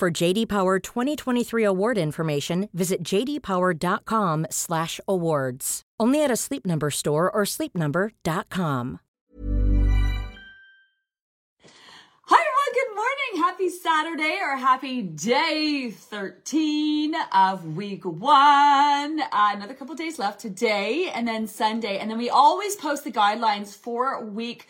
For JD Power 2023 award information, visit jdpower.com/awards. Only at a Sleep Number store or sleepnumber.com. Hi everyone, good morning. Happy Saturday or happy day 13 of week one. Uh, another couple days left today and then Sunday. And then we always post the guidelines for week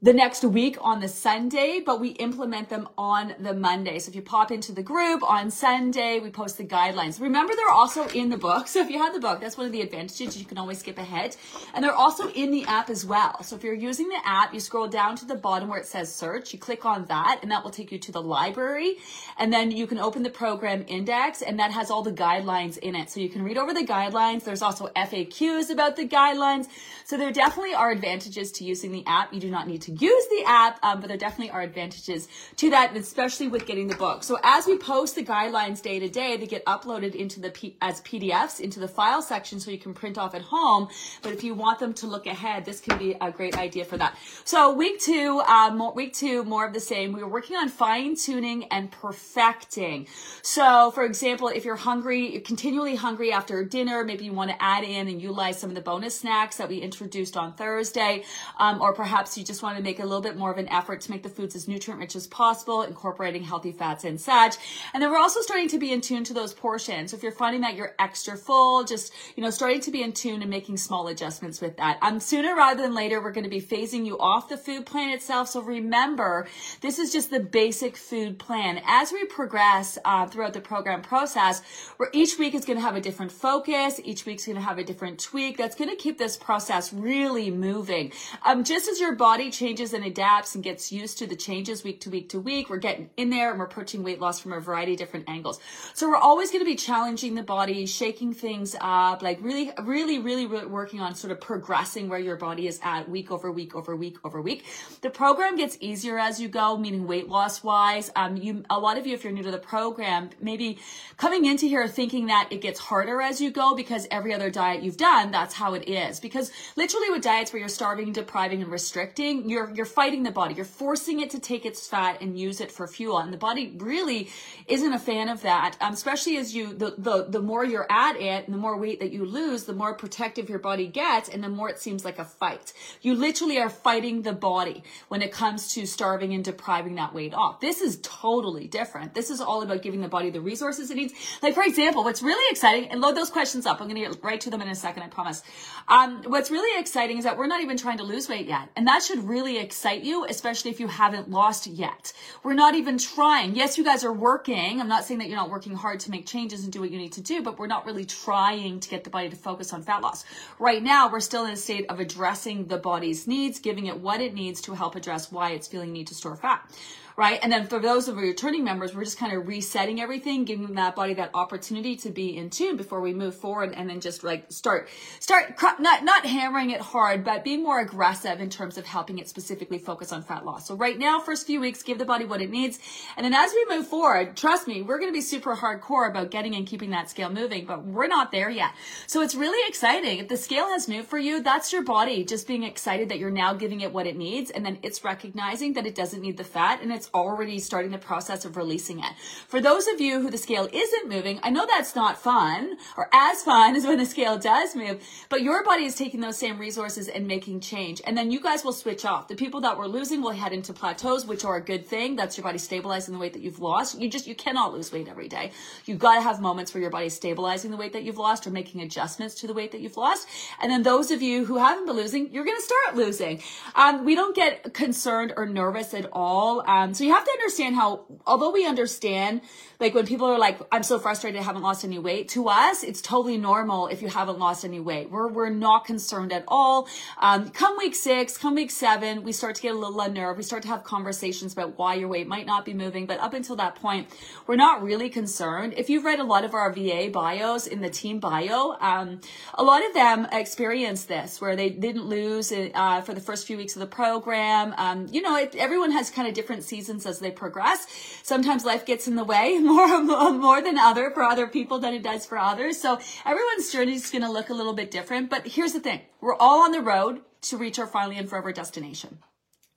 the next week on the Sunday, but we implement them on the Monday. So if you pop into the group on Sunday, we post the guidelines. Remember, they're also in the book. So if you have the book, that's one of the advantages. You can always skip ahead. And they're also in the app as well. So if you're using the app, you scroll down to the bottom where it says search, you click on that, and that will take you to the library. And then you can open the program index, and that has all the guidelines in it. So you can read over the guidelines. There's also FAQs about the guidelines. So there definitely are advantages to using the app. You do not need to to use the app, um, but there definitely are advantages to that, especially with getting the book. So as we post the guidelines day to day, they get uploaded into the P- as PDFs into the file section so you can print off at home. But if you want them to look ahead, this can be a great idea for that. So week two, um, week two, more of the same. We were working on fine tuning and perfecting. So for example, if you're hungry, you're continually hungry after dinner, maybe you want to add in and utilize some of the bonus snacks that we introduced on Thursday, um, or perhaps you just want make a little bit more of an effort to make the foods as nutrient rich as possible, incorporating healthy fats and such. And then we're also starting to be in tune to those portions. So if you're finding that you're extra full, just, you know, starting to be in tune and making small adjustments with that. Um, sooner rather than later, we're going to be phasing you off the food plan itself. So remember, this is just the basic food plan. As we progress uh, throughout the program process, where each week is going to have a different focus, each week's going to have a different tweak. That's going to keep this process really moving. Um, just as your body changes changes and adapts and gets used to the changes week to week to week. We're getting in there and we're approaching weight loss from a variety of different angles. So we're always going to be challenging the body, shaking things up, like really, really, really, really working on sort of progressing where your body is at week over week over week over week. The program gets easier as you go, meaning weight loss wise. Um, you, a lot of you, if you're new to the program, maybe coming into here thinking that it gets harder as you go because every other diet you've done, that's how it is. Because literally with diets where you're starving, depriving, and restricting, you're you're you're fighting the body. You're forcing it to take its fat and use it for fuel, and the body really isn't a fan of that. Um, especially as you the, the the more you're at it, and the more weight that you lose, the more protective your body gets, and the more it seems like a fight. You literally are fighting the body when it comes to starving and depriving that weight off. This is totally different. This is all about giving the body the resources it needs. Like for example, what's really exciting, and load those questions up. I'm going to get right to them in a second. I promise. Um, what's really exciting is that we're not even trying to lose weight yet, and that should really really excite you, especially if you haven't lost yet. We're not even trying. Yes, you guys are working. I'm not saying that you're not working hard to make changes and do what you need to do, but we're not really trying to get the body to focus on fat loss. Right now, we're still in a state of addressing the body's needs, giving it what it needs to help address why it's feeling need to store fat right? And then for those of our returning members, we're just kind of resetting everything, giving that body that opportunity to be in tune before we move forward and then just like start, start, not, not hammering it hard, but being more aggressive in terms of helping it specifically focus on fat loss. So right now, first few weeks, give the body what it needs. And then as we move forward, trust me, we're going to be super hardcore about getting and keeping that scale moving, but we're not there yet. So it's really exciting. If the scale has moved for you, that's your body just being excited that you're now giving it what it needs. And then it's recognizing that it doesn't need the fat and it's already starting the process of releasing it. For those of you who the scale isn't moving, I know that's not fun or as fun as when the scale does move, but your body is taking those same resources and making change. And then you guys will switch off. The people that were losing will head into plateaus, which are a good thing. That's your body stabilizing the weight that you've lost. You just, you cannot lose weight every day. You've got to have moments where your body's stabilizing the weight that you've lost or making adjustments to the weight that you've lost. And then those of you who haven't been losing, you're going to start losing. Um, we don't get concerned or nervous at all. Um, So you have to understand how, although we understand, like when people are like, I'm so frustrated, I haven't lost any weight. To us, it's totally normal if you haven't lost any weight. We're, we're not concerned at all. Um, come week six, come week seven, we start to get a little unnerved. We start to have conversations about why your weight might not be moving. But up until that point, we're not really concerned. If you've read a lot of our VA bios in the team bio, um, a lot of them experience this where they didn't lose uh, for the first few weeks of the program. Um, you know, it, everyone has kind of different seasons as they progress. Sometimes life gets in the way more, more than other for other people than it does for others. So everyone's journey is going to look a little bit different. But here's the thing. We're all on the road to reach our finally and forever destination.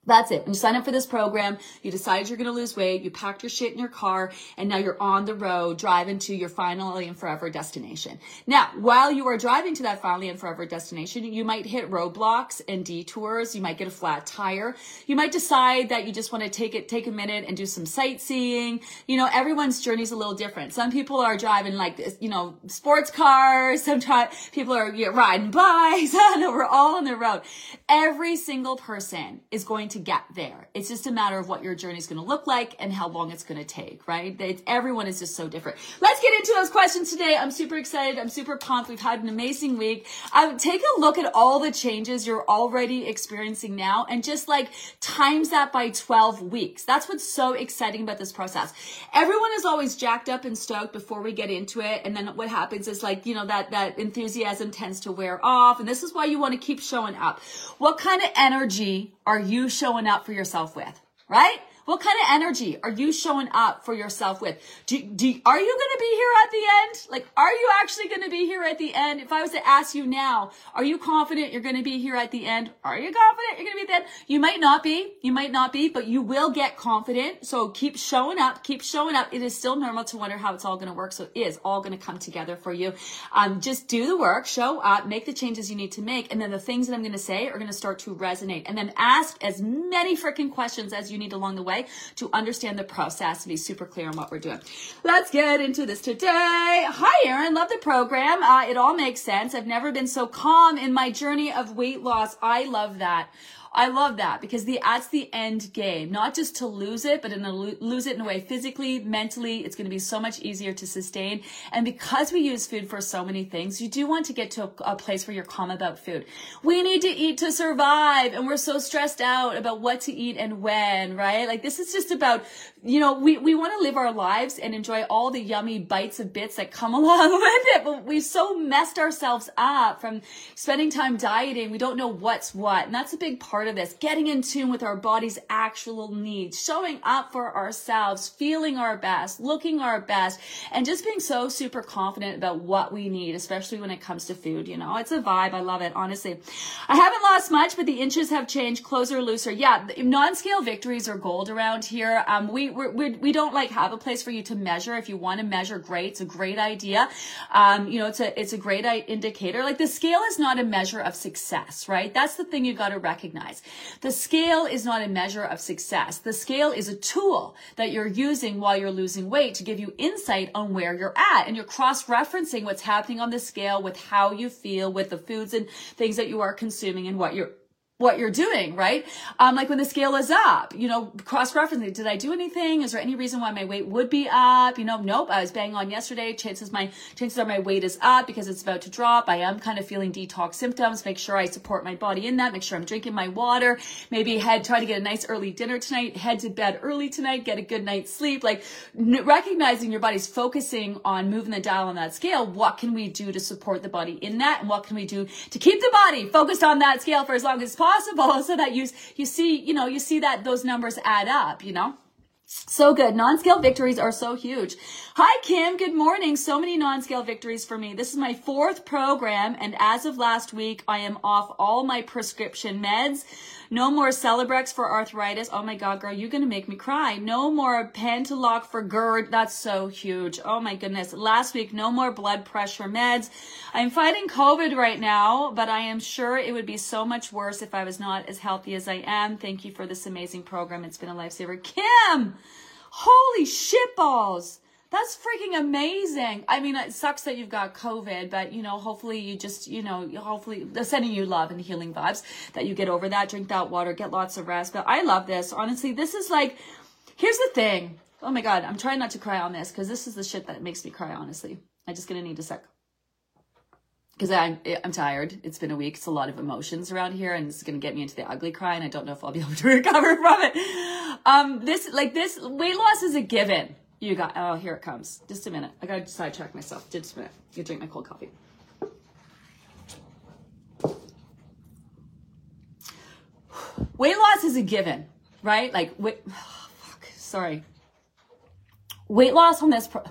That's it. When you sign up for this program, you decide you're going to lose weight, you packed your shit in your car, and now you're on the road driving to your finally and forever destination. Now, while you are driving to that finally and forever destination, you might hit roadblocks and detours. You might get a flat tire. You might decide that you just want to take it, take a minute and do some sightseeing. You know, everyone's journey is a little different. Some people are driving like, you know, sports cars. Sometimes people are you know, riding bikes. no, we're all on the road. Every single person is going to get there. It's just a matter of what your journey is going to look like and how long it's going to take, right? It's, everyone is just so different. Let's get into those questions today. I'm super excited. I'm super pumped. We've had an amazing week. Um, take a look at all the changes you're already experiencing now and just like times that by 12 weeks. That's what's so exciting about this process. Everyone is always jacked up and stoked before we get into it. And then what happens is like, you know, that, that enthusiasm tends to wear off. And this is why you want to keep showing up. What kind of energy are you showing up for yourself with? Right? What kind of energy are you showing up for yourself with? Do, do, are you going to be here at the end? Like, are you actually going to be here at the end? If I was to ask you now, are you confident you're going to be here at the end? Are you confident you're going to be at the end? You might not be. You might not be, but you will get confident. So keep showing up. Keep showing up. It is still normal to wonder how it's all going to work. So it is all going to come together for you. Um, just do the work, show up, make the changes you need to make. And then the things that I'm going to say are going to start to resonate. And then ask as many freaking questions as you need along the way way to understand the process and be super clear on what we're doing. Let's get into this today. Hi, Erin. Love the program. Uh, it all makes sense. I've never been so calm in my journey of weight loss. I love that. I love that because the that's the end game, not just to lose it, but in a lose it in a way physically, mentally, it's going to be so much easier to sustain. And because we use food for so many things, you do want to get to a, a place where you're calm about food. We need to eat to survive, and we're so stressed out about what to eat and when, right? Like this is just about you know, we, we want to live our lives and enjoy all the yummy bites of bits that come along with it, but we've so messed ourselves up from spending time dieting. We don't know what's what. And that's a big part of this. Getting in tune with our body's actual needs, showing up for ourselves, feeling our best, looking our best, and just being so super confident about what we need, especially when it comes to food. You know, it's a vibe. I love it, honestly. I haven't lost much, but the inches have changed closer, looser. Yeah, non-scale victories are gold around here. Um, we we're, we do not like have a place for you to measure. If you want to measure, great. It's a great idea. Um, you know, it's a, it's a great indicator. Like the scale is not a measure of success, right? That's the thing you got to recognize. The scale is not a measure of success. The scale is a tool that you're using while you're losing weight to give you insight on where you're at. And you're cross-referencing what's happening on the scale with how you feel with the foods and things that you are consuming and what you're what you're doing, right? Um, like when the scale is up, you know, cross-referencing, did I do anything? Is there any reason why my weight would be up? You know, nope, I was bang on yesterday. Chances my, chances are my weight is up because it's about to drop. I am kind of feeling detox symptoms. Make sure I support my body in that. Make sure I'm drinking my water. Maybe head, try to get a nice early dinner tonight, head to bed early tonight, get a good night's sleep. Like n- recognizing your body's focusing on moving the dial on that scale. What can we do to support the body in that? And what can we do to keep the body focused on that scale for as long as possible? Possible so that you, you see, you know, you see that those numbers add up, you know? So good. Non-scale victories are so huge. Hi, Kim. Good morning. So many non-scale victories for me. This is my fourth program. And as of last week, I am off all my prescription meds. No more Celebrex for arthritis. Oh my God, girl, you're going to make me cry. No more Pantoloc for GERD. That's so huge. Oh my goodness. Last week, no more blood pressure meds. I'm fighting COVID right now, but I am sure it would be so much worse if I was not as healthy as I am. Thank you for this amazing program. It's been a lifesaver. Kim! Holy shitballs! That's freaking amazing. I mean, it sucks that you've got COVID, but you know, hopefully you just, you know, hopefully they're sending you love and healing vibes that you get over that. Drink that water, get lots of rest. But I love this. Honestly, this is like, Here's the thing. Oh my God, I'm trying not to cry on this because this is the shit that makes me cry, honestly. I just gonna need a sec. Because I'm, I'm tired. It's been a week. It's a lot of emotions around here and it's to get me into the ugly cry and I don't know if I'll be able to recover from it. Um, this, like this, weight loss is a given. You got, oh, here it comes. Just a minute. I got to sidetrack myself. Just a minute. You drink my cold coffee. Weight loss is a given, right? Like, wait, oh, fuck, sorry. Weight loss on this, pro-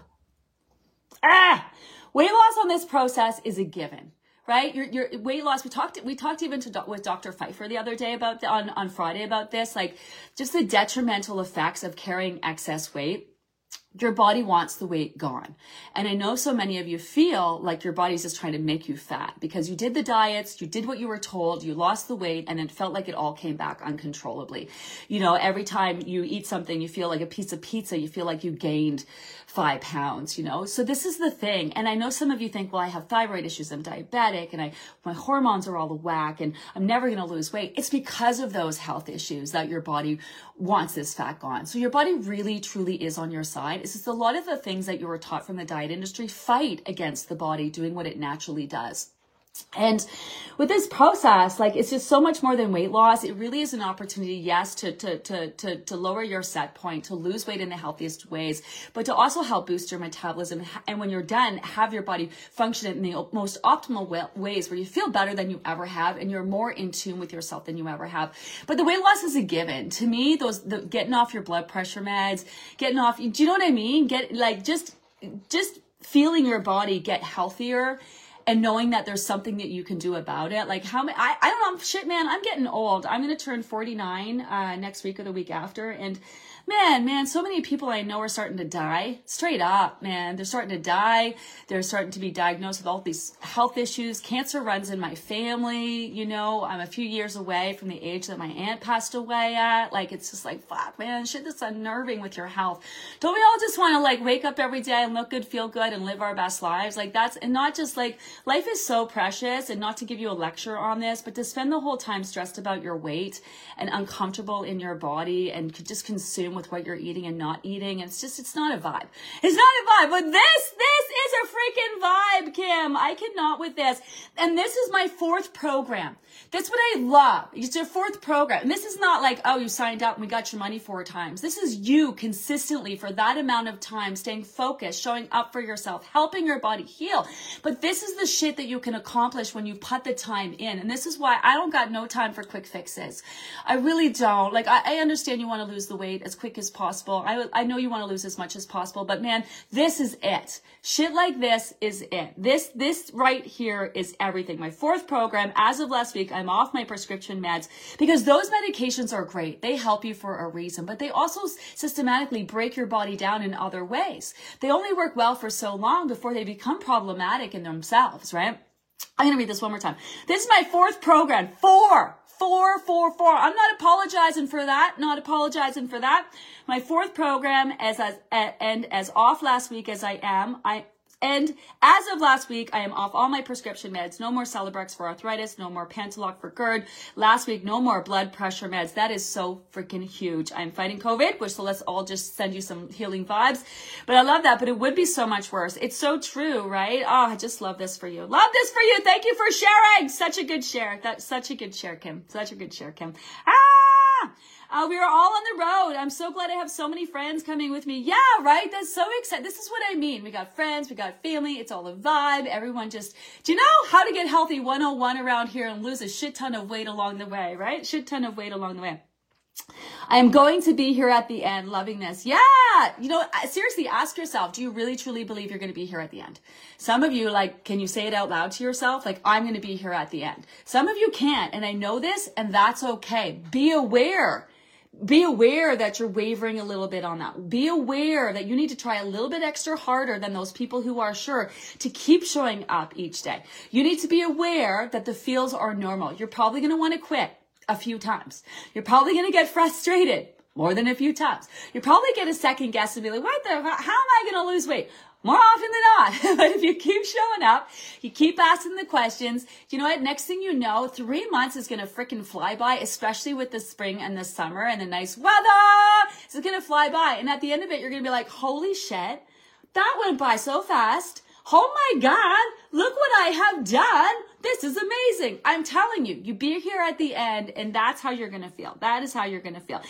ah, weight loss on this process is a given right? Your, your weight loss. We talked, we talked even to, with Dr. Pfeiffer the other day about the, on, on Friday about this, like just the detrimental effects of carrying excess weight your body wants the weight gone. And I know so many of you feel like your body's just trying to make you fat because you did the diets, you did what you were told, you lost the weight, and it felt like it all came back uncontrollably. You know, every time you eat something, you feel like a piece of pizza, you feel like you gained five pounds, you know? So this is the thing. And I know some of you think, well, I have thyroid issues, I'm diabetic, and I, my hormones are all the whack, and I'm never to lose weight. It's because of those health issues that your body wants this fat gone. So your body really, truly is on your side. It's just a lot of the things that you were taught from the diet industry fight against the body doing what it naturally does. And with this process, like it's just so much more than weight loss. It really is an opportunity, yes, to, to, to, to, to lower your set point, to lose weight in the healthiest ways, but to also help boost your metabolism. And when you're done, have your body function in the most optimal ways where you feel better than you ever have and you're more in tune with yourself than you ever have. But the weight loss is a given. To me, those, the, getting off your blood pressure meds, getting off, do you know what I mean? Get like just, just feeling your body get healthier and knowing that there's something that you can do about it. Like how many, I, I don't know, shit, man, I'm getting old. I'm going to turn 49, uh, next week or the week after. And man, man, so many people I know are starting to die. Straight up, man. They're starting to die. They're starting to be diagnosed with all these health issues. Cancer runs in my family. You know, I'm a few years away from the age that my aunt passed away at. Like, it's just like, fuck, man, shit that's unnerving with your health. Don't we all just want to like wake up every day and look good, feel good, and live our best lives? Like, that's, and not just like, life is so precious, and not to give you a lecture on this, but to spend the whole time stressed about your weight and uncomfortable in your body and could just consume what you're eating and not eating. And it's just, it's not a vibe. It's not a vibe, but this, this is a freaking vibe, Kim. I cannot with this. And this is my fourth program. That's what I love. It's your fourth program. And this is not like, oh, you signed up and we got your money four times. This is you consistently for that amount of time, staying focused, showing up for yourself, helping your body heal. But this is the shit that you can accomplish when you put the time in. And this is why I don't got no time for quick fixes. I really don't. Like, I, I understand you want to lose the weight as quick as possible. I, I know you want to lose as much as possible, but man, this is it. Shit like this is it. This, this right here is everything. My fourth program, as of last week, I'm off my prescription meds because those medications are great. They help you for a reason, but they also systematically break your body down in other ways. They only work well for so long before they become problematic in themselves, right? I'm going to read this one more time. This is my fourth program. Four four, four, four. I'm not apologizing for that. Not apologizing for that. My fourth program as, as and as off last week as I am, I and as of last week, I am off all my prescription meds. No more Celebrex for arthritis. No more Pantoloc for GERD. Last week, no more blood pressure meds. That is so freaking huge. I'm fighting COVID, which so let's all just send you some healing vibes. But I love that. But it would be so much worse. It's so true, right? Oh, I just love this for you. Love this for you. Thank you for sharing. Such a good share. That's such a good share, Kim. Such a good share, Kim. Ah! Uh, we are all on the road. I'm so glad I have so many friends coming with me. Yeah, right? That's so exciting. This is what I mean. We got friends, we got family. It's all a vibe. Everyone just, do you know how to get healthy 101 around here and lose a shit ton of weight along the way, right? Shit ton of weight along the way. I am going to be here at the end, loving this. Yeah. You know, seriously, ask yourself, do you really truly believe you're going to be here at the end? Some of you, like, can you say it out loud to yourself? Like, I'm going to be here at the end. Some of you can't. And I know this, and that's okay. Be aware be aware that you're wavering a little bit on that. Be aware that you need to try a little bit extra harder than those people who are sure to keep showing up each day. You need to be aware that the feels are normal. You're probably going to want to quit a few times. You're probably going to get frustrated more than a few times. You probably get a second guess and be like, what the, how am I going to lose weight? More often than not. but if you keep showing up, you keep asking the questions, you know what? Next thing you know, three months is going to freaking fly by, especially with the spring and the summer and the nice weather. It's going to fly by. And at the end of it, you're going to be like, holy shit, that went by so fast. Oh my God, look what I have done. This is amazing. I'm telling you, you be here at the end and that's how you're going to feel. That is how you're going to feel.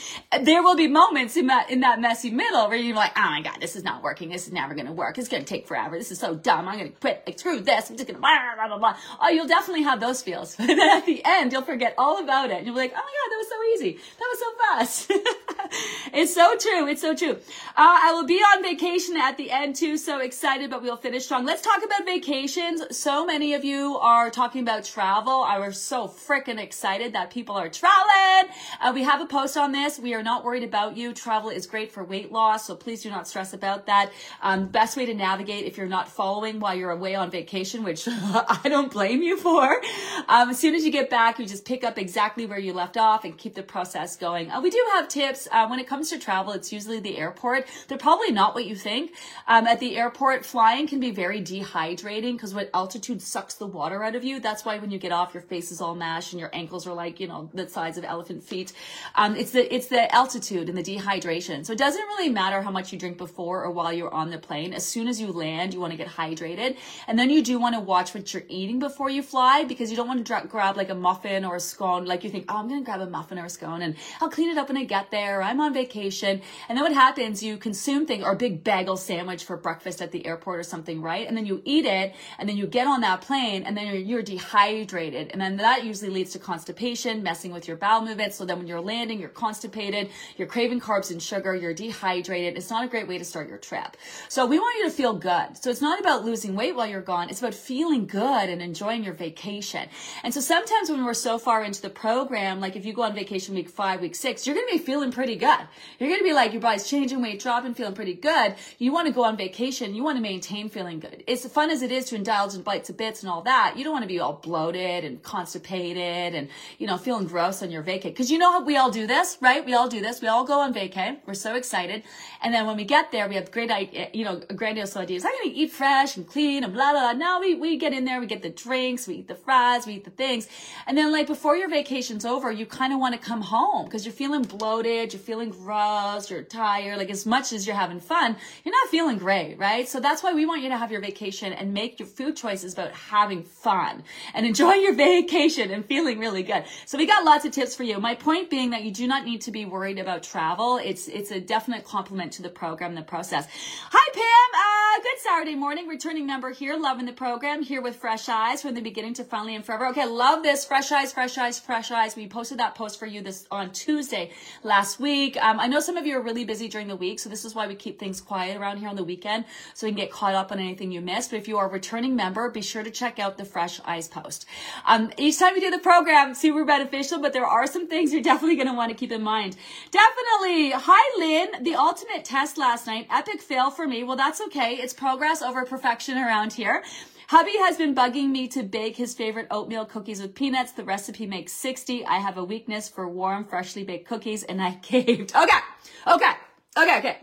There will be moments in that, in that messy middle where you're like, oh my God, this is not working. This is never going to work. It's going to take forever. This is so dumb. I'm going to quit. Like, screw this. I'm just going to blah, blah, blah, blah. Oh, you'll definitely have those feels. But then at the end, you'll forget all about it. You'll be like, oh my God, that was so easy. That was so fast. it's so true. It's so true. Uh, I will be on vacation at the end too. So excited, but we'll finish strong. Let's talk about vacations. So many of you are talking about travel. I was so freaking excited that people are traveling. Uh, we have a post on this. We are not worried about you. Travel is great for weight loss, so please do not stress about that. Um, best way to navigate if you're not following while you're away on vacation, which I don't blame you for. Um, as soon as you get back, you just pick up exactly where you left off and keep the process going. Uh, we do have tips uh, when it comes to travel. It's usually the airport. They're probably not what you think. Um, at the airport, flying can be very dehydrating because what altitude sucks the water out of you, that's why when you get off, your face is all mashed and your ankles are like, you know, the size of elephant feet. Um, it's the, it's the altitude and the dehydration. So it doesn't really matter how much you drink before or while you're on the plane. As soon as you land, you want to get hydrated. And then you do want to watch what you're eating before you fly because you don't want to grab like a muffin or a scone. Like you think, oh, I'm going to grab a muffin or a scone and I'll clean it up when I get there. I'm on vacation. And then what happens? You consume things or a big bagel sandwich for breakfast at the airport or something, right? And then you eat it and then you get on that plane and then you're, you're dehydrated dehydrated. And then that usually leads to constipation, messing with your bowel movements. So then when you're landing, you're constipated, you're craving carbs and sugar, you're dehydrated. It's not a great way to start your trip. So we want you to feel good. So it's not about losing weight while you're gone. It's about feeling good and enjoying your vacation. And so sometimes when we're so far into the program, like if you go on vacation week five, week six, you're going to be feeling pretty good. You're going to be like, your body's changing weight, dropping, feeling pretty good. You want to go on vacation. You want to maintain feeling good. It's fun as it is to indulge in bites of bits and all that. You don't want to be all bloated and constipated and, you know, feeling gross on your vacay. Cause you know how we all do this, right? We all do this. We all go on vacay. We're so excited. And then when we get there, we have great, eh, you know, grandiose ideas. I'm going to eat fresh and clean and blah, blah, blah. Now we, we get in there, we get the drinks, we eat the fries, we eat the things. And then like before your vacation's over, you kind of want to come home because you're feeling bloated, you're feeling gross, you're tired. Like as much as you're having fun, you're not feeling great, right? So that's why we want you to have your vacation and make your food choices about having fun and enjoy your vacation and feeling really good. So we got lots of tips for you. My point being that you do not need to be worried about travel. It's it's a definite compliment to the program, the process. Hi Pam, uh, good Saturday morning, returning member here, loving the program, here with fresh eyes from the beginning to finally and forever. Okay, love this fresh eyes, fresh eyes, fresh eyes. We posted that post for you this on Tuesday last week. Um, I know some of you are really busy during the week, so this is why we keep things quiet around here on the weekend, so we can get caught up on anything you missed. But if you are a returning member, be sure to check out the fresh eyes post. Um, each time you do the program, super beneficial, but there are some things you're definitely going to want to keep in mind. Definitely. Hi, Lynn. The ultimate test last night. Epic fail for me. Well, that's okay. It's progress over perfection around here. Hubby has been bugging me to bake his favorite oatmeal cookies with peanuts. The recipe makes 60. I have a weakness for warm, freshly baked cookies and I caved. Okay. Okay. Okay. Okay.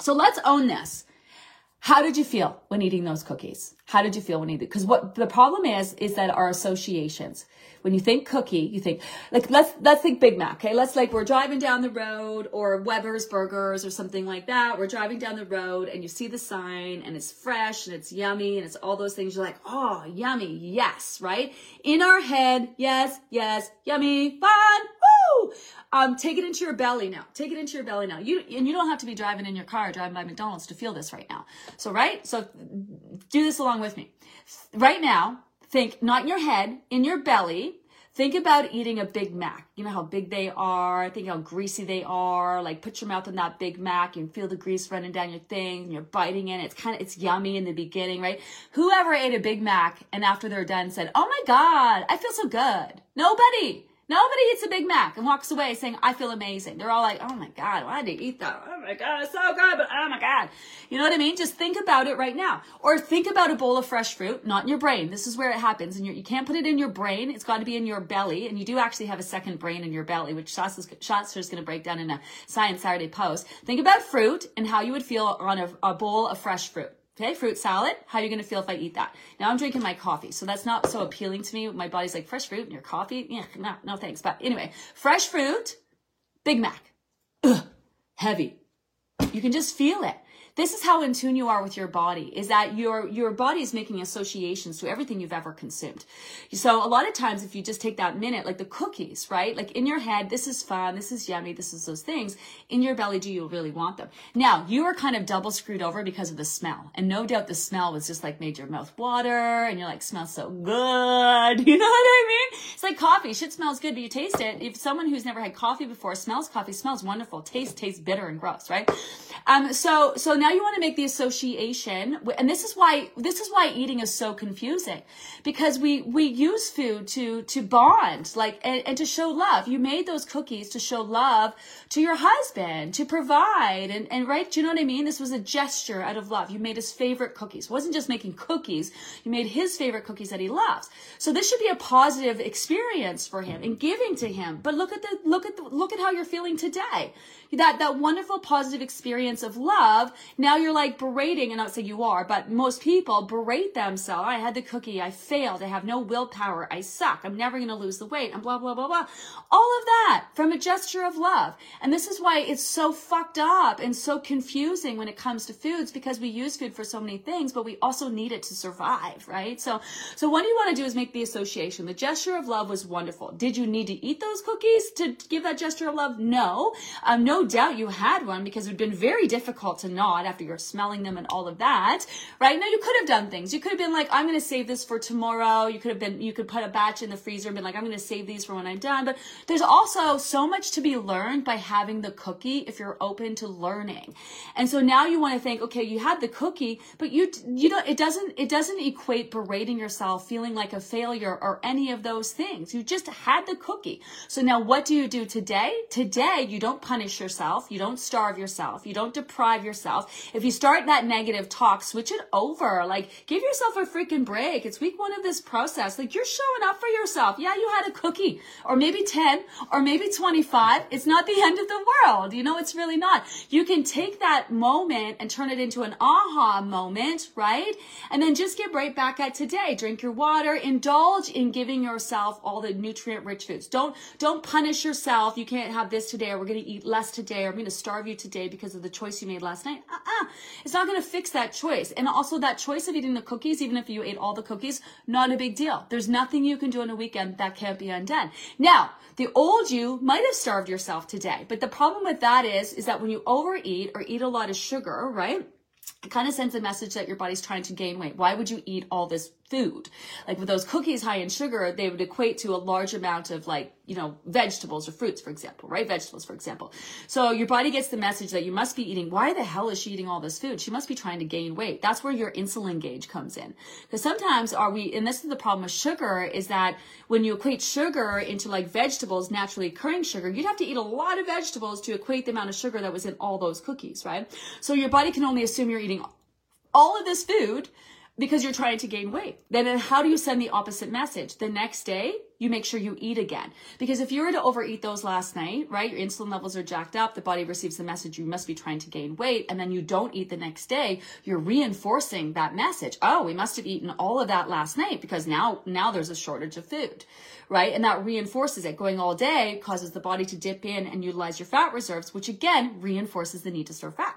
So let's own this. How did you feel when eating those cookies? How did you feel when eating? Because what the problem is, is that our associations. When you think cookie, you think like let's let's think Big Mac. Okay, let's like we're driving down the road or Weber's Burgers or something like that. We're driving down the road and you see the sign and it's fresh and it's yummy and it's all those things. You're like, oh, yummy, yes, right? In our head, yes, yes, yummy, fun, Um, take it into your belly now. Take it into your belly now. You and you don't have to be driving in your car, driving by McDonald's to feel this right now. So right, so do this along with me. Right now, think not in your head, in your belly. Think about eating a Big Mac. You know how big they are. Think how greasy they are. Like put your mouth on that Big Mac and feel the grease running down your thing and you're biting in. It's kind of, it's yummy in the beginning, right? Whoever ate a Big Mac and after they're done said, Oh my God, I feel so good. Nobody. Nobody eats a Big Mac and walks away saying, I feel amazing. They're all like, oh my God, why did you eat that? Oh my God, it's so good, but oh my God. You know what I mean? Just think about it right now. Or think about a bowl of fresh fruit, not in your brain. This is where it happens. And you can't put it in your brain. It's got to be in your belly. And you do actually have a second brain in your belly, which Shasta is going to break down in a Science Saturday post. Think about fruit and how you would feel on a, a bowl of fresh fruit. Okay, fruit salad. How are you going to feel if I eat that? Now I'm drinking my coffee, so that's not so appealing to me. My body's like fresh fruit and your coffee. Yeah, no, no thanks. But anyway, fresh fruit, Big Mac, Ugh, heavy. You can just feel it this is how in tune you are with your body is that your your body is making associations to everything you've ever consumed. So a lot of times if you just take that minute like the cookies right? Like in your head this is fun this is yummy this is those things. In your belly do you really want them? Now you are kind of double screwed over because of the smell. And no doubt the smell was just like made your mouth water and you're like smells so good. You know what i mean? It's like coffee. Shit smells good but you taste it. If someone who's never had coffee before smells coffee smells wonderful. Taste tastes bitter and gross right? Um so so now now you want to make the association and this is why this is why eating is so confusing because we we use food to to bond like and, and to show love. You made those cookies to show love to your husband to provide and and right do you know what i mean? This was a gesture out of love. You made his favorite cookies. It wasn't just making cookies. You made his favorite cookies that he loves. So this should be a positive experience for him and giving to him. But look at the look at the look at how you're feeling today. That that wonderful positive experience of love now you're like berating, and not say you are, but most people berate themselves. I had the cookie. I failed. I have no willpower. I suck. I'm never going to lose the weight and blah, blah, blah, blah. All of that from a gesture of love. And this is why it's so fucked up and so confusing when it comes to foods because we use food for so many things, but we also need it to survive, right? So, so what you want to do is make the association. The gesture of love was wonderful. Did you need to eat those cookies to give that gesture of love? No. Um, no doubt you had one because it would have been very difficult to not after you're smelling them and all of that, right? Now you could have done things. You could have been like, I'm going to save this for tomorrow. You could have been, you could put a batch in the freezer and been like, I'm going to save these for when I'm done. But there's also so much to be learned by having the cookie if you're open to learning. And so now you want to think, okay, you had the cookie, but you, you don't, it doesn't, it doesn't equate berating yourself, feeling like a failure or any of those things. You just had the cookie. So now what do you do today? Today, you don't punish yourself. You don't starve yourself. You don't deprive yourself. If you start that negative talk, switch it over. Like, give yourself a freaking break. It's week one of this process. Like, you're showing up for yourself. Yeah, you had a cookie, or maybe 10, or maybe 25. It's not the end of the world. You know, it's really not. You can take that moment and turn it into an aha moment, right? And then just get right back at today. Drink your water, indulge in giving yourself all the nutrient rich foods. Don't, don't punish yourself. You can't have this today, or we're going to eat less today, or I'm going to starve you today because of the choice you made last night. Uh-uh it's not going to fix that choice. And also that choice of eating the cookies, even if you ate all the cookies, not a big deal. There's nothing you can do in a weekend that can't be undone. Now, the old you might have starved yourself today, but the problem with that is, is that when you overeat or eat a lot of sugar, right? It kind of sends a message that your body's trying to gain weight. Why would you eat all this food. Like with those cookies high in sugar, they would equate to a large amount of like, you know, vegetables or fruits, for example, right? Vegetables, for example. So your body gets the message that you must be eating. Why the hell is she eating all this food? She must be trying to gain weight. That's where your insulin gauge comes in. Because sometimes are we, and this is the problem with sugar, is that when you equate sugar into like vegetables, naturally occurring sugar, you'd have to eat a lot of vegetables to equate the amount of sugar that was in all those cookies, right? So your body can only assume you're eating all of this food because you're trying to gain weight. Then how do you send the opposite message? The next day, you make sure you eat again. Because if you were to overeat those last night, right, your insulin levels are jacked up, the body receives the message you must be trying to gain weight, and then you don't eat the next day, you're reinforcing that message. Oh, we must have eaten all of that last night because now now there's a shortage of food. Right? And that reinforces it. Going all day causes the body to dip in and utilize your fat reserves, which again reinforces the need to store fat.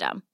system.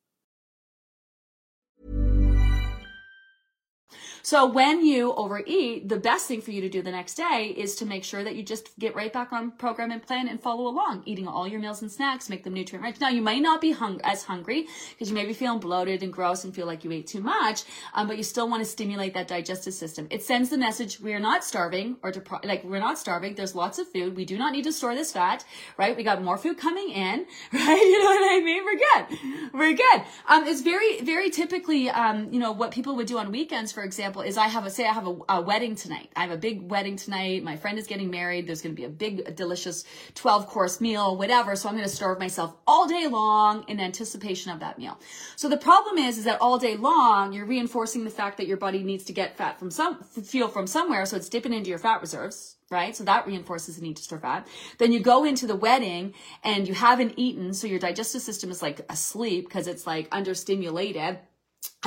So when you overeat, the best thing for you to do the next day is to make sure that you just get right back on program and plan and follow along, eating all your meals and snacks, make them nutrient rich. Now you might not be hung- as hungry because you may be feeling bloated and gross and feel like you ate too much, um, but you still want to stimulate that digestive system. It sends the message we are not starving or depri- like we're not starving. There's lots of food. We do not need to store this fat, right? We got more food coming in, right? You know what I mean? We're good. We're good. Um, it's very, very typically, um, you know, what people would do on weekends, for example example, is I have a say I have a, a, wedding tonight. I have a big wedding tonight. My friend is getting married. There's going to be a big, delicious 12 course meal, whatever. So I'm going to starve myself all day long in anticipation of that meal. So the problem is, is that all day long you're reinforcing the fact that your body needs to get fat from some fuel from somewhere. So it's dipping into your fat reserves right? So that reinforces the need to store fat. Then you go into the wedding and you haven't eaten, so your digestive system is like asleep because it's like understimulated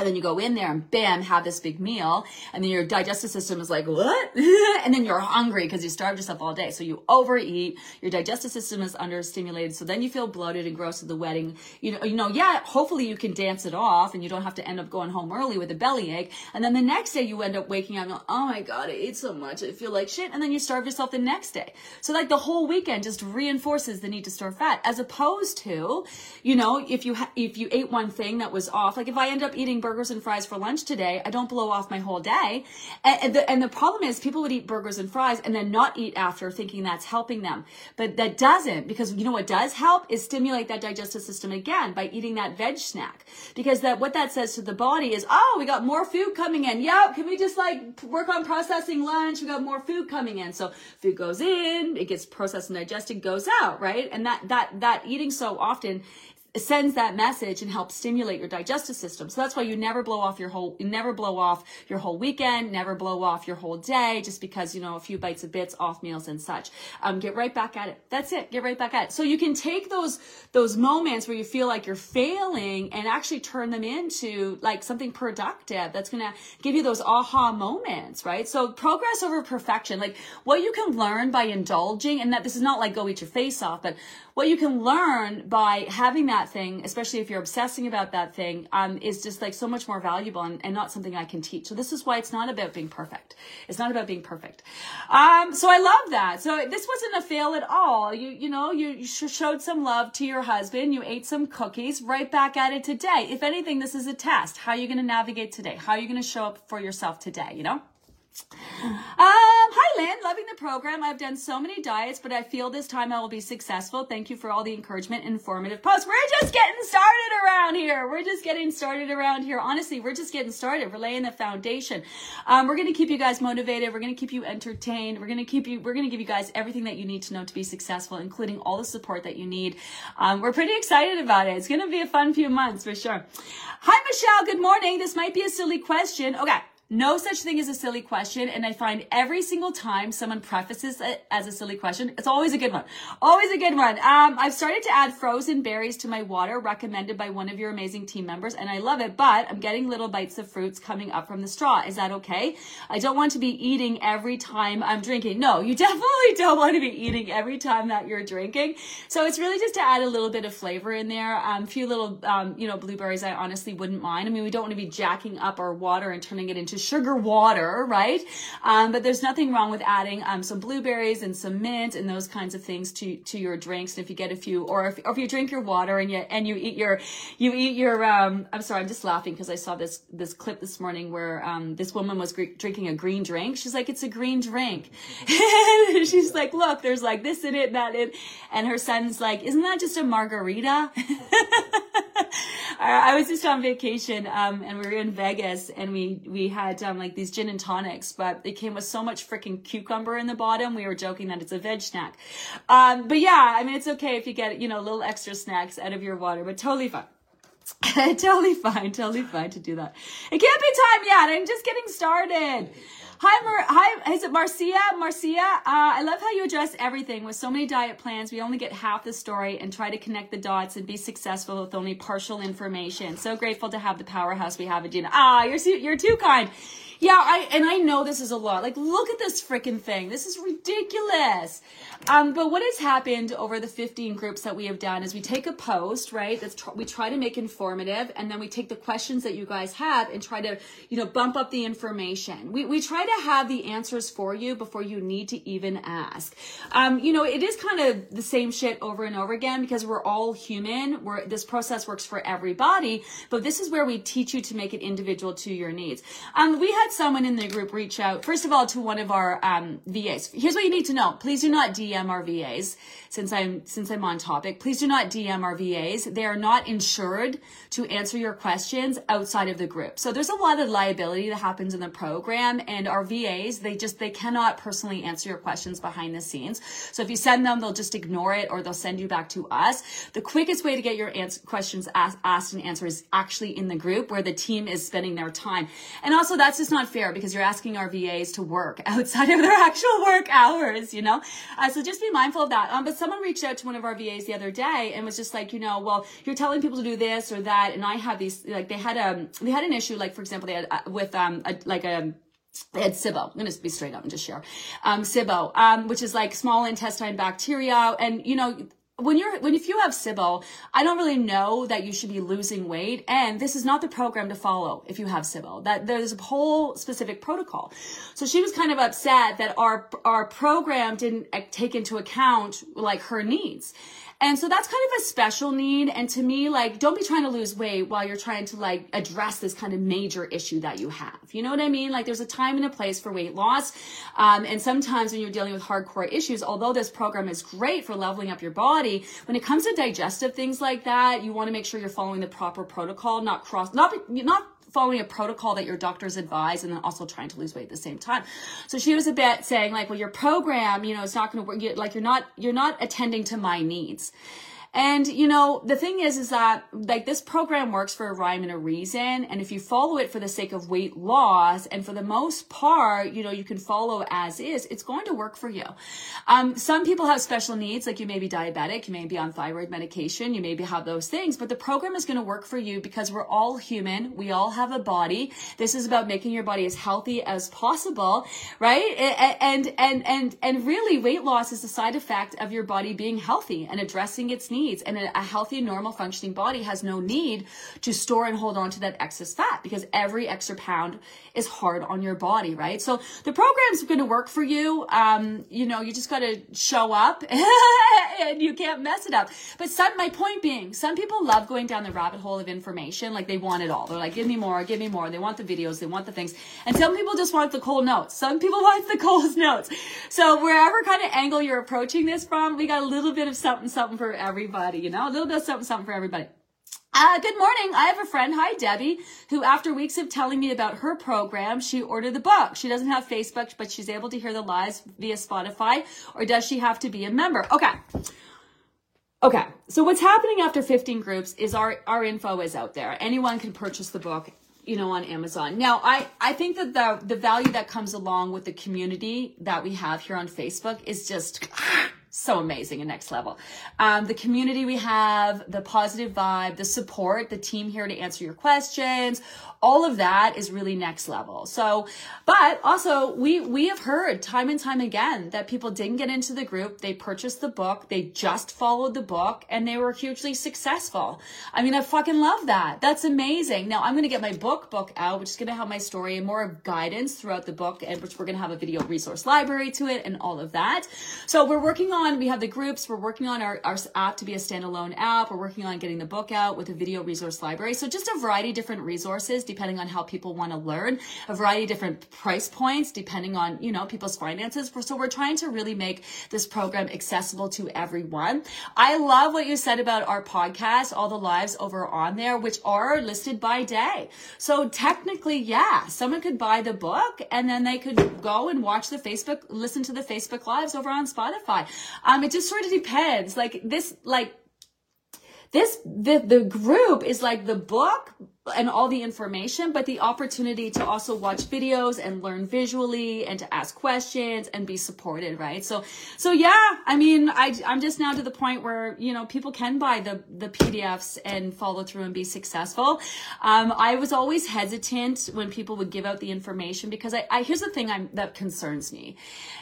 and then you go in there and bam, have this big meal. And then your digestive system is like, what? and then you're hungry because you starved yourself all day. So you overeat. Your digestive system is understimulated. So then you feel bloated and gross at the wedding. You know, you know, yeah, hopefully you can dance it off and you don't have to end up going home early with a bellyache. And then the next day you end up waking up oh my God, I ate so much. I feel like shit. And then you starve yourself the next day. So like the whole weekend just reinforces the need to store fat as opposed to, you know, if you, ha- if you ate one thing that was off, like if I end up eating burgers and fries for lunch today, I don't blow off my whole day. And, and, the, and the problem is people would eat burgers and fries and then not eat after thinking that's helping them. But that doesn't because you know what does help is stimulate that digestive system again by eating that veg snack. Because that what that says to the body is, oh, we got more food coming in. Yep, can we just like work on processing lunch? We got more food coming in. So food goes in, it gets processed and digested, goes out, right? And that that that eating so often sends that message and helps stimulate your digestive system. So that's why you never blow off your whole, you never blow off your whole weekend, never blow off your whole day just because, you know, a few bites of bits off meals and such. Um, get right back at it. That's it. Get right back at it. So you can take those, those moments where you feel like you're failing and actually turn them into like something productive that's going to give you those aha moments, right? So progress over perfection, like what you can learn by indulging and that this is not like go eat your face off, but what you can learn by having that thing, especially if you're obsessing about that thing, um, is just like so much more valuable and, and, not something I can teach. So this is why it's not about being perfect. It's not about being perfect. Um, so I love that. So this wasn't a fail at all. You, you know, you, you showed some love to your husband. You ate some cookies right back at it today. If anything, this is a test. How are you going to navigate today? How are you going to show up for yourself today? You know? Um, hi, Lynn. Loving the program. I've done so many diets, but I feel this time I will be successful. Thank you for all the encouragement informative posts. We're just getting started around here. We're just getting started around here. Honestly, we're just getting started. We're laying the foundation. Um, we're to keep you guys motivated. We're to keep you entertained. We're to keep you, we're to give you guys everything that you need to know to be successful, including all the support that you need. Um, we're pretty excited about it. It's to be a fun few months for sure. Hi, Michelle. Good morning. This might be a silly question. Okay. No such thing as a silly question. And I find every single time someone prefaces it as a silly question, it's always a good one. Always a good one. Um, I've started to add frozen berries to my water recommended by one of your amazing team members and I love it, but I'm getting little bites of fruits coming up from the straw. Is that okay? I don't want to be eating every time I'm drinking. No, you definitely don't want to be eating every time that you're drinking. So it's really just to add a little bit of flavor in there. A um, few little, um, you know, blueberries I honestly wouldn't mind. I mean, we don't want to be jacking up our water and turning it into sugar water, right? Um, but there's nothing wrong with adding um, some blueberries and some mint and those kinds of things to to your drinks. And if you get a few, or if, or if you drink your water and you and you eat your you eat your um, I'm sorry, I'm just laughing because I saw this this clip this morning where um, this woman was gr- drinking a green drink. She's like, it's a green drink. and she's like, look, there's like this in it, that in, and her son's like, isn't that just a margarita? I was just on vacation, um, and we were in Vegas, and we we had um, like these gin and tonics, but they came with so much freaking cucumber in the bottom. We were joking that it's a veg snack, um, but yeah, I mean it's okay if you get you know little extra snacks out of your water, but totally fine. totally fine, totally fine to do that. It can't be time yet. I'm just getting started. Hi, Mar- hi, is it Marcia? Marcia, uh, I love how you address everything. With so many diet plans, we only get half the story and try to connect the dots and be successful with only partial information. So grateful to have the powerhouse we have, Adina. Ah, you're you're too kind. Yeah, I and I know this is a lot. Like, look at this freaking thing. This is ridiculous. Um, but what has happened over the 15 groups that we have done is we take a post, right? That's tr- we try to make informative, and then we take the questions that you guys have and try to, you know, bump up the information. We we try to have the answers for you before you need to even ask. Um, you know, it is kind of the same shit over and over again because we're all human. We're this process works for everybody, but this is where we teach you to make it individual to your needs. Um, we had someone in the group reach out, first of all, to one of our um, VAs. Here's what you need to know. Please do not DM our VAs since I'm since I'm on topic. Please do not DM our VAs. They are not insured to answer your questions outside of the group. So there's a lot of liability that happens in the program and our VAs, they just they cannot personally answer your questions behind the scenes. So if you send them, they'll just ignore it or they'll send you back to us. The quickest way to get your answer, questions asked, asked and answered is actually in the group where the team is spending their time. And also that's just not not fair because you're asking our VAs to work outside of their actual work hours, you know? Uh, so just be mindful of that. Um, but someone reached out to one of our VAs the other day and was just like, you know, well, you're telling people to do this or that. And I have these, like they had a, they had an issue, like for example, they had uh, with, um, a, like a, they had SIBO. I'm going to be straight up and just share. Um, SIBO, um, which is like small intestine bacteria. And, you know, when you're when if you have SIBO, I don't really know that you should be losing weight, and this is not the program to follow if you have SIBO. That there's a whole specific protocol. So she was kind of upset that our our program didn't eh, take into account like her needs. And so that's kind of a special need. And to me, like, don't be trying to lose weight while you're trying to like address this kind of major issue that you have. You know what I mean? Like, there's a time and a place for weight loss. Um, and sometimes when you're dealing with hardcore issues, although this program is great for leveling up your body, when it comes to digestive things like that, you want to make sure you're following the proper protocol, not cross, not, not following a protocol that your doctors advise and then also trying to lose weight at the same time. So she was a bit saying like, well, your program, you know, it's not going to work. Like you're not, you're not attending to my needs. And you know, the thing is, is that like this program works for a rhyme and a reason. And if you follow it for the sake of weight loss, and for the most part, you know, you can follow as is, it's going to work for you. Um, some people have special needs, like you may be diabetic, you may be on thyroid medication, you maybe have those things, but the program is going to work for you because we're all human. We all have a body. This is about making your body as healthy as possible, right? And, and, and, and really weight loss is a side effect of your body being healthy and addressing its needs needs. And a, healthy, normal functioning body has no need to store and hold on to that excess fat because every extra pound is hard on your body, right? So the program's going to work for you. Um, you know, you just got to show up and you can't mess it up. But some, my point being, some people love going down the rabbit hole of information. Like they want it all. They're like, give me more, give me more. They want the videos, they want the things. And some people just want the Coles notes. Some people want the Coles notes. So wherever kind of angle you're approaching this from, we got a little bit of something, something for everybody, you know, a little bit of something, something for everybody. Uh, good morning. I have a friend, hi Debbie, who after weeks of telling me about her program, she ordered the book. She doesn't have Facebook, but she's able to hear the lives via Spotify, or does she have to be a member? Okay. Okay. So what's happening after 15 groups is our, our info is out there. Anyone can purchase the book, you know, on Amazon. Now, I, I think that the, the value that comes along with the community that we have here on Facebook is just so amazing and next level. Um, the community we have, the positive vibe, the support, the team here to answer your questions, all of that is really next level. So, but also we, we have heard time and time again that people didn't get into the group. They purchased the book. They just followed the book and they were hugely successful. I mean, I fucking love that. That's amazing. Now I'm going to get my book book out, which is going to have my story and more guidance throughout the book and which we're going to have a video resource library to it and all of that. So we're working on on, we have the groups. We're working on our, our app to be a standalone app. We're working on getting the book out with a video resource library. So just a variety of different resources depending on how people want to learn, a variety of different price points depending on, you know, people's finances. So we're trying to really make this program accessible to everyone. I love what you said about our podcast, all the lives over on there, which are listed by day. So technically, yeah, someone could buy the book and then they could go and watch the Facebook, listen to the Facebook lives over on Spotify. Um, it just sort of depends. Like this, like this, the, the group is like the book, and all the information, but the opportunity to also watch videos and learn visually and to ask questions and be supported, right? So, so yeah, I mean, I, I'm just now to the point where, you know, people can buy the, the PDFs and follow through and be successful. Um, I was always hesitant when people would give out the information because I, I here's the thing I'm, that concerns me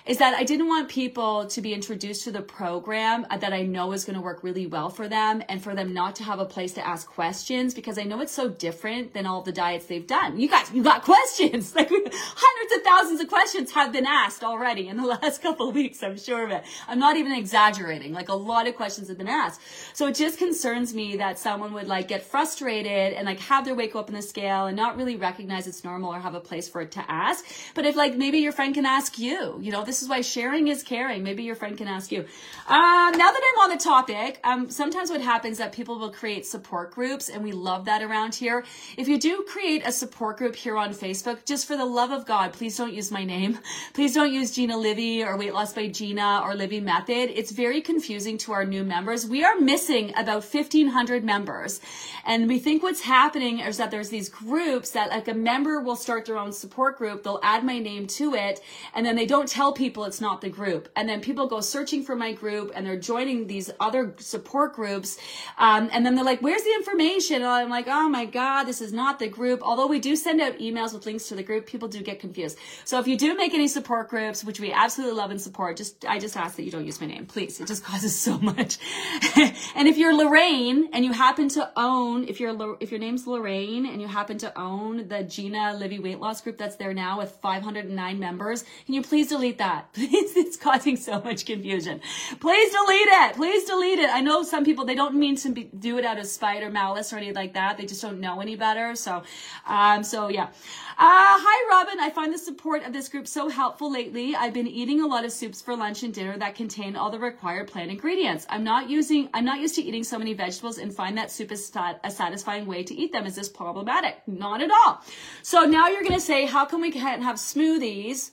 is that I didn't want people to be introduced to the program that I know is going to work really well for them and for them not to have a place to ask questions because I know it's so different different than all the diets they've done. You got, you got questions. Like hundreds of thousands of questions have been asked already in the last couple weeks. I'm sure of it. I'm not even exaggerating. Like a lot of questions have been asked. So it just concerns me that someone would like get frustrated and like have their weight go up in the scale and not really recognize it's normal or have a place for it to ask. But if like maybe your friend can ask you, you know, this is why sharing is caring. Maybe your friend can ask you. Um, now that I'm on the topic, um, sometimes what happens that people will create support groups and we love that around here if you do create a support group here on Facebook, just for the love of God, please don't use my name. Please don't use Gina Livy or Weight Loss by Gina or Livy Method. It's very confusing to our new members. We are missing about 1500 members. And we think what's happening is that there's these groups that like a member will start their own support group. They'll add my name to it. And then they don't tell people it's not the group. And then people go searching for my group and they're joining these other support groups. Um, and then they're like, where's the information? And I'm like, oh my God God, this is not the group. Although we do send out emails with links to the group, people do get confused. So if you do make any support groups, which we absolutely love and support, just I just ask that you don't use my name, please. It just causes so much. and if you're Lorraine and you happen to own, if you're if your name's Lorraine and you happen to own the Gina Livy weight loss group that's there now with 509 members, can you please delete that? Please, it's causing so much confusion. Please delete it. Please delete it. I know some people they don't mean to be, do it out of spite or malice or anything like that. They just don't know any better. So, um, so yeah. Uh, hi, Robin. I find the support of this group so helpful lately. I've been eating a lot of soups for lunch and dinner that contain all the required plant ingredients. I'm not using, I'm not used to eating so many vegetables and find that soup is a satisfying way to eat them. Is this problematic? Not at all. So now you're going to say, how can we have smoothies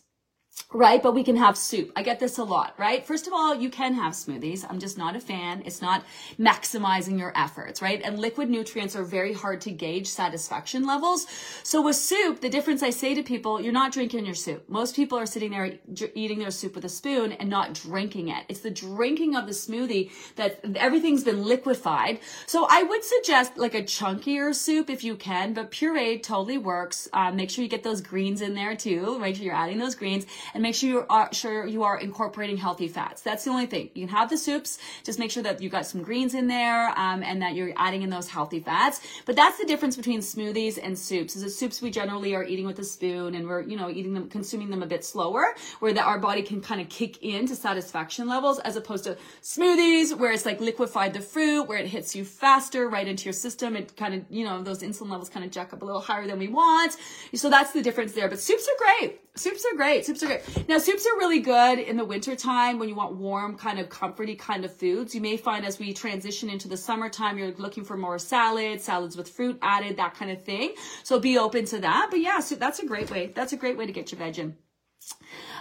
right? But we can have soup. I get this a lot, right? First of all, you can have smoothies. I'm just not a fan. It's not maximizing your efforts, right? And liquid nutrients are very hard to gauge satisfaction levels. So with soup, the difference I say to people, you're not drinking your soup. Most people are sitting there eating their soup with a spoon and not drinking it. It's the drinking of the smoothie that everything's been liquefied. So I would suggest like a chunkier soup if you can, but puree totally works. Um, make sure you get those greens in there too. Make sure you're adding those greens and make sure you are sure you are incorporating healthy fats. That's the only thing. You can have the soups, just make sure that you got some greens in there um, and that you're adding in those healthy fats. But that's the difference between smoothies and soups. Is that soups we generally are eating with a spoon and we're you know eating them, consuming them a bit slower, where that our body can kind of kick into satisfaction levels, as opposed to smoothies where it's like liquefied the fruit, where it hits you faster right into your system. It kind of you know those insulin levels kind of jack up a little higher than we want. So that's the difference there. But soups are great. Soups are great. Soups are great. Now, soups are really good in the wintertime when you want warm, kind of comforty kind of foods. You may find as we transition into the summertime, you're looking for more salads, salads with fruit added, that kind of thing. So be open to that. But yeah, so that's a great way. That's a great way to get your veg in.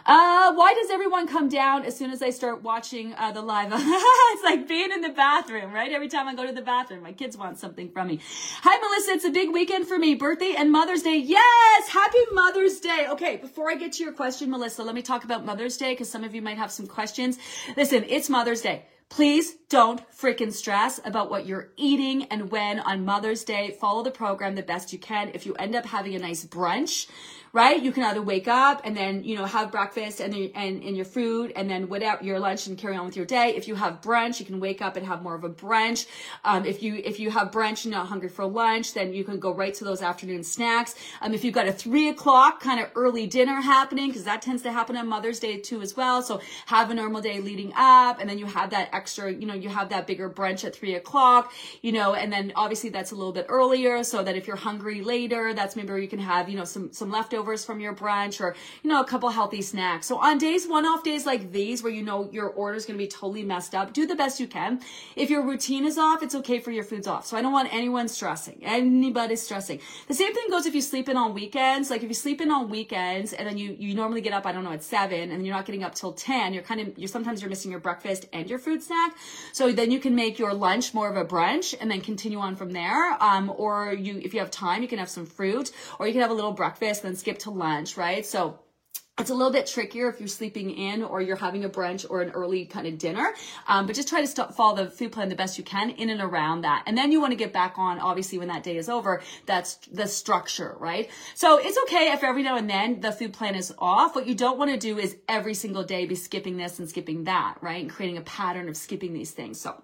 Uh, why does everyone come down as soon as I start watching uh, the live? it's like being in the bathroom, right? Every time I go to the bathroom, my kids want something from me. Hi, Melissa. It's a big weekend for me. Birthday and Mother's Day. Yes! Happy Mother's Day. Okay, before I get to your question, Melissa, let me talk about Mother's Day because some of you might have some questions. Listen, it's Mother's Day. Please don't freaking stress about what you're eating and when on Mother's Day. Follow the program the best you can. If you end up having a nice brunch, right? You can either wake up and then, you know, have breakfast and then, and, and your food and then whatever your lunch and carry on with your day. If you have brunch, you can wake up and have more of a brunch. Um, if you, if you have brunch and not hungry for lunch, then you can go right to those afternoon snacks. Um, if you've got a three o'clock kind of early dinner happening, because that tends to happen on Mother's Day too as well. So have a normal day leading up and then you have that extra, you know, you have that bigger brunch at three o'clock, you know, and then obviously that's a little bit earlier so that if you're hungry later, that's maybe where you can have, you know, some, some leftovers leftovers from your brunch or, you know, a couple healthy snacks. So on days, one off days like these where you know your order is going to be totally messed up, do the best you can. If your routine is off, it's okay for your food's off. So I don't want anyone stressing, anybody stressing. The same thing goes if you sleep in on weekends. Like if you sleep in on weekends and then you, you normally get up, I don't know, at seven and you're not getting up till 10, you're kind of, you're sometimes you're missing your breakfast and your food snack. So then you can make your lunch more of a brunch and then continue on from there. Um, or you, if you have time, you can have some fruit or you can have a little breakfast, then skip to lunch, right? So it's a little bit trickier if you're sleeping in or you're having a brunch or an early kind of dinner. Um, but just try to stop, follow the food plan the best you can in and around that. And then you want to get back on, obviously, when that day is over, that's the structure, right? So it's okay if every now and then the food plan is off. What you don't want to do is every single day be skipping this and skipping that, right? And creating a pattern of skipping these things. So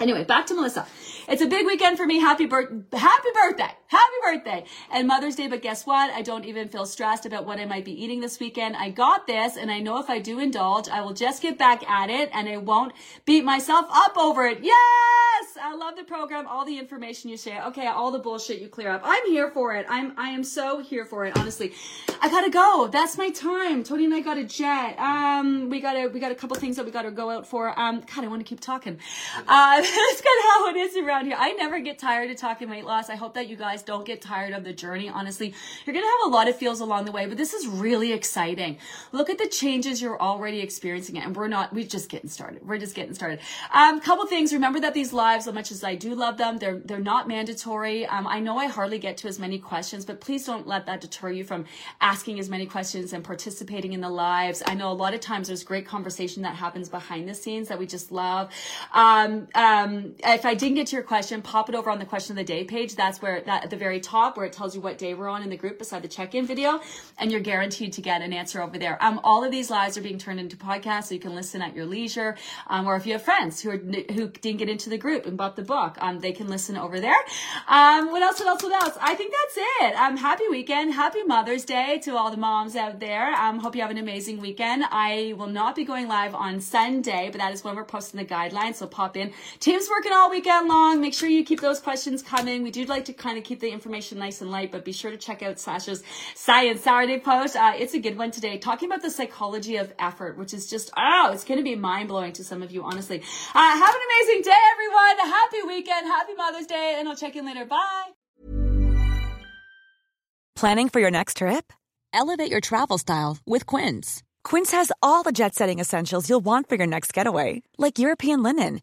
Anyway, back to Melissa. It's a big weekend for me. Happy birth, happy birthday, happy birthday, and Mother's Day. But guess what? I don't even feel stressed about what I might be eating this weekend. I got this, and I know if I do indulge, I will just get back at it, and I won't beat myself up over it. Yes, I love the program, all the information you share. Okay, all the bullshit you clear up. I'm here for it. I'm, I am so here for it. Honestly, I gotta go. That's my time. Tony and I got a jet. Um, we got a, we got a couple things that we got to go out for. Um, God, I want to keep talking. Uh, that's kind of how it is around here. I never get tired of talking weight loss. I hope that you guys don't get tired of the journey. Honestly, you're going to have a lot of feels along the way, but this is really exciting. Look at the changes you're already experiencing and we're not, we're just getting started. We're just getting started. Um, couple things. Remember that these lives, as much as I do love them, they're, they're not mandatory. Um, I know I hardly get to as many questions, but please don't let that deter you from asking as many questions and participating in the lives. I know a lot of times there's great conversation that happens behind the scenes that we just love. Um, um, if I didn't get to your question, pop it over on the question of the day page. That's where that at the very top where it tells you what day we're on in the group beside the check-in video, and you're guaranteed to get an answer over there. Um, all of these lives are being turned into podcasts, so you can listen at your leisure. Um, or if you have friends who are who didn't get into the group and bought the book, um, they can listen over there. Um, what else? What else? What else? I think that's it. Um, happy weekend, happy Mother's Day to all the moms out there. Um, hope you have an amazing weekend. I will not be going live on Sunday, but that is when we're posting the guidelines. So pop in. Team's working all weekend long. Make sure you keep those questions coming. We do like to kind of keep the information nice and light, but be sure to check out Sasha's Science Saturday post. Uh, it's a good one today, talking about the psychology of effort, which is just, oh, it's going to be mind blowing to some of you, honestly. Uh, have an amazing day, everyone. Happy weekend. Happy Mother's Day, and I'll check in later. Bye. Planning for your next trip? Elevate your travel style with Quince. Quince has all the jet setting essentials you'll want for your next getaway, like European linen,